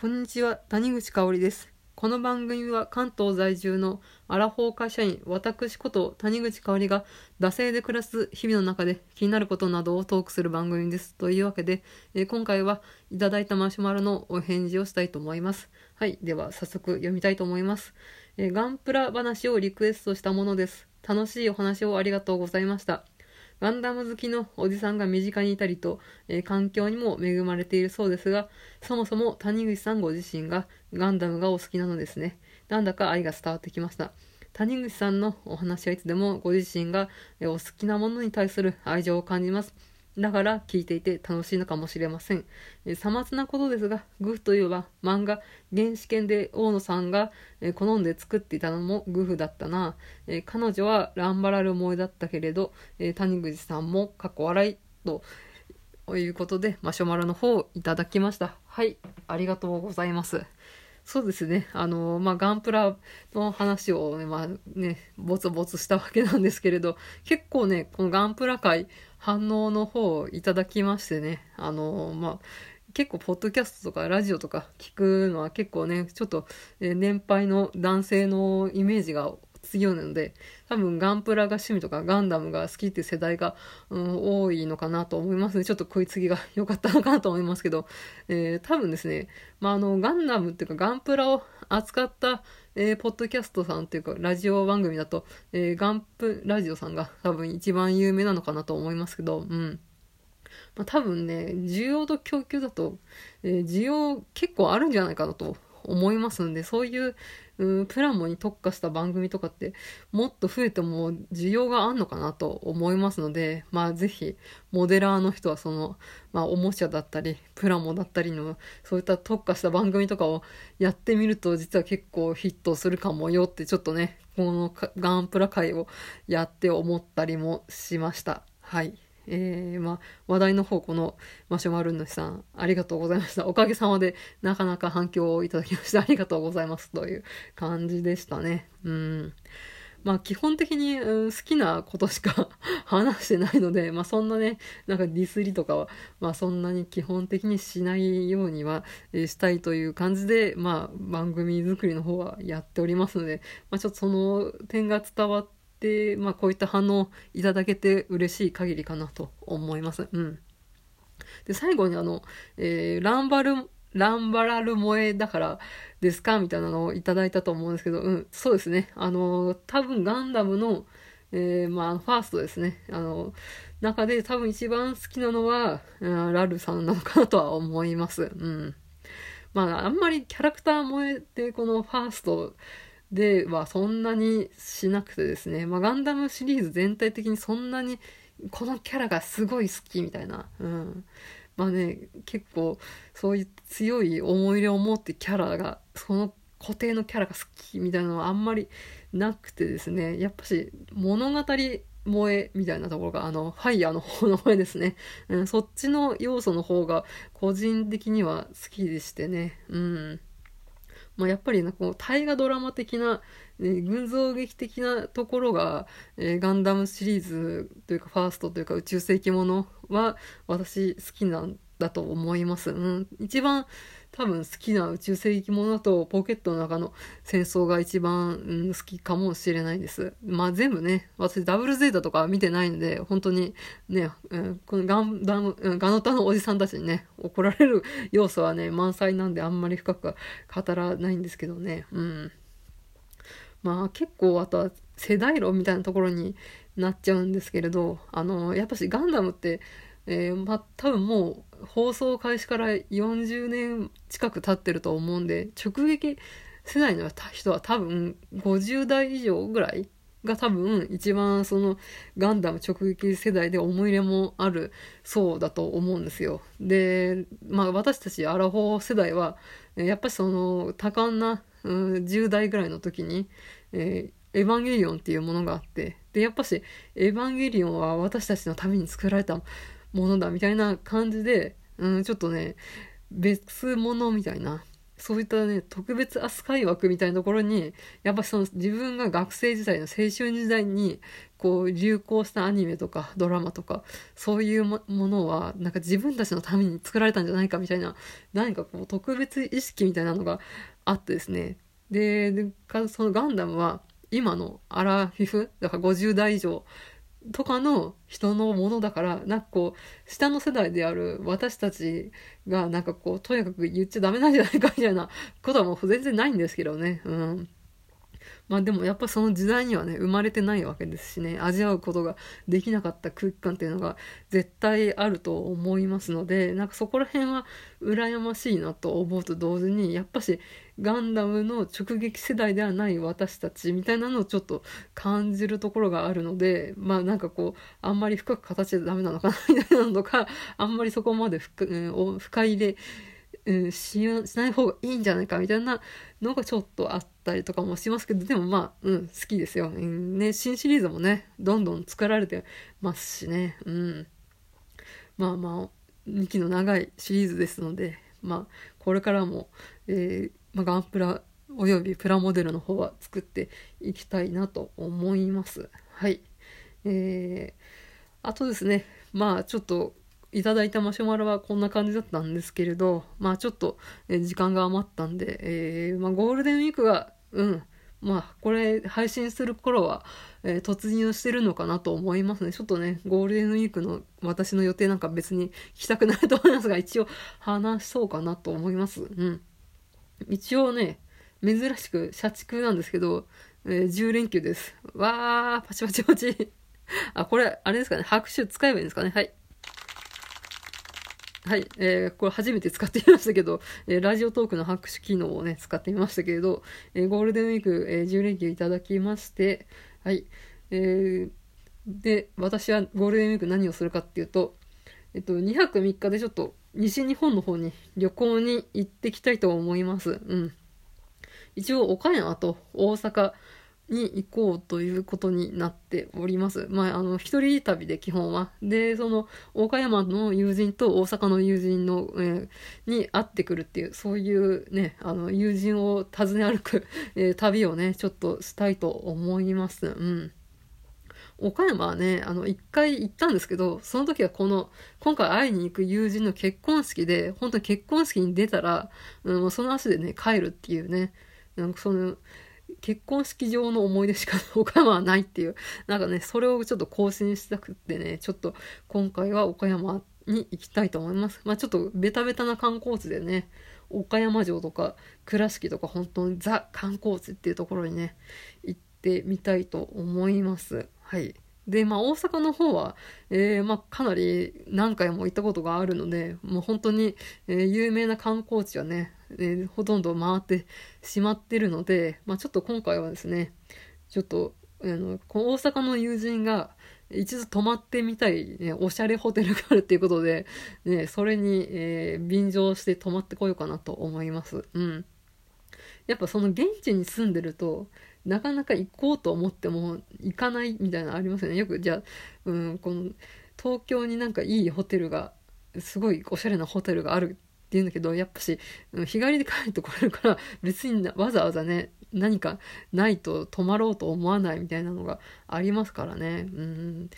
こんにちは、谷口香織です。この番組は関東在住のアラフォー会社員、私こと谷口香織が、惰性で暮らす日々の中で気になることなどをトークする番組です。というわけで、えー、今回はいただいたマシュマロのお返事をしたいと思います。はい、では早速読みたいと思います。えー、ガンプラ話をリクエストしたものです。楽しいお話をありがとうございました。ガンダム好きのおじさんが身近にいたりと、えー、環境にも恵まれているそうですが、そもそも谷口さんご自身がガンダムがお好きなのですね。なんだか愛が伝わってきました。谷口さんのお話はいつでもご自身がお好きなものに対する愛情を感じます。だから聞いていて楽しいのかもしれません。えさまつなことですが、グフといえば漫画原始圏で大野さんが、え好んで作っていたのもグフだったな。え彼女はランバラル萌えだったけれど、え谷口さんも過去笑いということで、マシュマロの方をいただきました。はい、ありがとうございます。そうですね。あの、まあ、ガンプラの話をね、まあね、ぼつぼつしたわけなんですけれど、結構ね、このガンプラ界、反応の方をいただきましてね、あの、まあ、結構、ポッドキャストとかラジオとか聞くのは結構ね、ちょっと、え年配の男性のイメージが強いので、多分ガンプラが趣味とかガンダムが好きっていう世代が、うん、多いのかなと思いますね。ちょっと食いつぎが良かったのかなと思いますけど、えー、多分ですね、まあ、あの、ガンダムっていうかガンプラを扱った、えー、ポッドキャストさんっていうか、ラジオ番組だと、えー、ガンプラジオさんが多分一番有名なのかなと思いますけど、うん。まあ、多分ね、需要と供給だと、えー、需要結構あるんじゃないかなと思いますんで、そういう、うん、プラモに特化した番組とかってもっと増えても需要があんのかなと思いますので、まあぜひモデラーの人はその、まあおもちゃだったり、プラモだったりのそういった特化した番組とかをやってみると実は結構ヒットするかもよってちょっとね、このガンプラ会をやって思ったりもしました。はい。えー、まあ、話題の方、このマシュマル主さん、ありがとうございました。おかげさまで、なかなか反響をいただきまして、ありがとうございます。という感じでしたね。うん。まあ基本的に、うん、好きなことしか 話してないので、まあそんなね、なんかディスりとかは、まあそんなに基本的にしないようには、え、したいという感じで、まあ番組作りの方はやっておりますので、まあちょっとその点が伝わって、で、まあ、こういった反応いただけて嬉しい限りかなと思います。うん。で、最後にあの、えー、ランバル、ランバラル萌えだからですかみたいなのをいただいたと思うんですけど、うん、そうですね。あの、多分ガンダムの、えー、まあ、ファーストですね。あの、中で多分一番好きなのは、ラルさんなのかなとは思います。うん。まあ、あんまりキャラクター萌えってこのファーストではそんなにしなくてですね、まあ、ガンダムシリーズ全体的にそんなにこのキャラがすごい好きみたいな、うん。まあね、結構そういう強い思い入れを持ってキャラが、その固定のキャラが好きみたいなのはあんまりなくてですね、やっぱし物語萌えみたいなところが、あの、ファイヤーの方の萌えですね。うん、そっちの要素の方が個人的には好きでしてね。うん。まあ、やっぱりなこう大河ドラマ的な、ね、群像劇的なところが、えー、ガンダムシリーズというかファーストというか宇宙世紀ものは私好きなんだと思います。うん、一番多分好きな宇宙世紀ものだとポケットの中の戦争が一番、うん、好きかもしれないです。まあ全部ね、私ダブルゼータとか見てないので、本当にね、うん、このガンダム、ガノタのおじさんたちにね、怒られる 要素はね、満載なんであんまり深く語らないんですけどね。うん。まあ結構あとは世代論みたいなところになっちゃうんですけれど、あの、やっぱしガンダムって、えー、ま多分もう放送開始から40年近く経ってると思うんで、直撃世代の人は多分50代以上ぐらいが多分一番そのガンダム直撃世代で思い入れもあるそうだと思うんですよ。で、まあ私たちアラフォー世代は、やっぱりその多感な、うん、10代ぐらいの時に、えー、エヴァンゲリオンっていうものがあって、で、やっぱしエヴァンゲリオンは私たちのために作られたものだみたいな感じで、うん、ちょっとね、別物みたいな、そういったね、特別扱い枠みたいなところに、やっぱその自分が学生時代の青春時代に、こう流行したアニメとかドラマとか、そういうものは、なんか自分たちのために作られたんじゃないかみたいな、何かこう特別意識みたいなのがあってですね。で、でそのガンダムは、今のアラフィフ、だから50代以上とかの人のものだから、なんかこう、下の世代である私たちが、なんかこう、とにかく言っちゃダメなんじゃないかみたいなことはもう全然ないんですけどね。うん。まあでもやっぱその時代にはね、生まれてないわけですしね、味わうことができなかった空気感っていうのが絶対あると思いますので、なんかそこら辺は羨ましいなと思うと同時に、やっぱしガンダムの直撃世代ではない私たちみたいなのをちょっと感じるところがあるので、まあなんかこう、あんまり深く形でダメなのかなみたいなのとか、あんまりそこまで深,、うん、深入れうん、ししない方がいいんじゃないかみたいなのがちょっとあったりとかもしますけど、でもまあ、うん、好きですよ。ね、新シリーズもね、どんどん作られてますしね、うん。まあまあ、息の長いシリーズですので、まあ、これからも、えー、まあ、ガンプラおよびプラモデルの方は作っていきたいなと思います。はい。えー、あとですね、まあちょっといただいたマシュマロはこんな感じだったんですけれど、まあちょっと、え時間が余ったんで、えー、まあゴールデンウィークが、うん、まあこれ配信する頃は、えー、突入してるのかなと思いますね。ちょっとね、ゴールデンウィークの私の予定なんか別に聞きたくないと思いますが、一応話そうかなと思います。うん。一応ね、珍しく社畜なんですけど、えー、10連休です。わー、パチパチパチ。あ、これ、あれですかね、拍手使えばいいんですかね。はい。はい、えー、これ初めて使ってみましたけど、えー、ラジオトークの拍手機能をね、使ってみましたけれど、えー、ゴールデンウィーク、えー、10連休いただきまして、はい、えー、で、私はゴールデンウィーク何をするかっていうと、えっと、2泊3日でちょっと西日本の方に旅行に行ってきたいと思います。うん。一応、岡山と大阪、に行こうということになっております。まあ、あの、一人旅で基本は。で、その、岡山の友人と大阪の友人の、えー、に会ってくるっていう、そういうね、あの、友人を訪ね歩く、えー、旅をね、ちょっとしたいと思います。うん。岡山はね、あの、一回行ったんですけど、その時はこの、今回会いに行く友人の結婚式で、本当に結婚式に出たら、うん、その足でね、帰るっていうね、なんかその、結婚式場の思い出しか岡山はないっていう、なんかね、それをちょっと更新したくってね、ちょっと今回は岡山に行きたいと思います。まあちょっとベタベタな観光地でね、岡山城とか倉敷とか本当にザ観光地っていうところにね、行ってみたいと思います。はい。で、まあ大阪の方は、えー、まあかなり何回も行ったことがあるので、もう本当に、えー、有名な観光地はね、え、ほとんど回ってしまってるので、まあちょっと今回はですね、ちょっと、あの、この大阪の友人が一度泊まってみたい、ね、おしゃれホテルがあるっていうことで、ね、それに、えー、便乗して泊まってこようかなと思います。うん。やっぱその現地に住んでると、なかなか行こうと思っても行かないみたいなのありますよね。よくじゃあ、うん、この東京になんかいいホテルが、すごいおしゃれなホテルがある言うんだけど、やっぱし、日帰りで帰ってこれるから、別にわざわざね、何かないと泊まろうと思わないみたいなのがありますからね。うん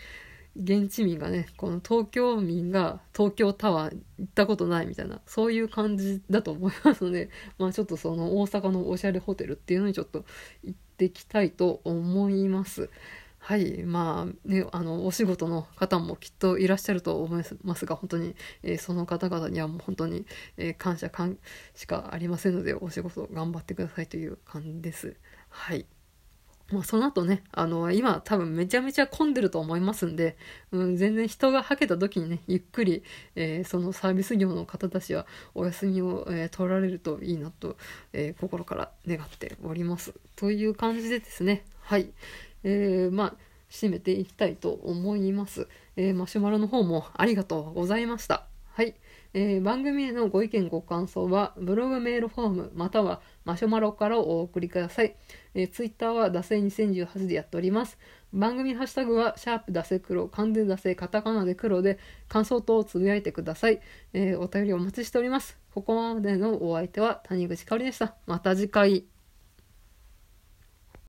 現地民がね、この東京民が東京タワー行ったことないみたいな、そういう感じだと思いますので、まあちょっとその大阪のおしゃれホテルっていうのにちょっと行ってきたいと思います。はい。まあ、ね、あの、お仕事の方もきっといらっしゃると思いますが、本当に、えー、その方々にはもう本当に、えー、感謝感しかありませんので、お仕事頑張ってくださいという感じです。はい。まあ、その後ね、あの、今多分めちゃめちゃ混んでると思いますんで、うん、全然人がはけた時にね、ゆっくり、えー、そのサービス業の方たちはお休みを、えー、取られるといいなと、えー、心から願っております。という感じでですね、はい。えー、まあ、締めていきたいと思います。えマシュマロの方もありがとうございました。はい。えー、番組へのご意見ご感想はブログメールフォームまたはマシュマロからお送りください。えー、ツイッターはダセ2018でやっております。番組ハッシュタグはシャープダセ黒、完全ダセカタカナで黒で感想等をつぶやいてください。えー、お便りお待ちしております。ここまでのお相手は谷口香織でした。また次回。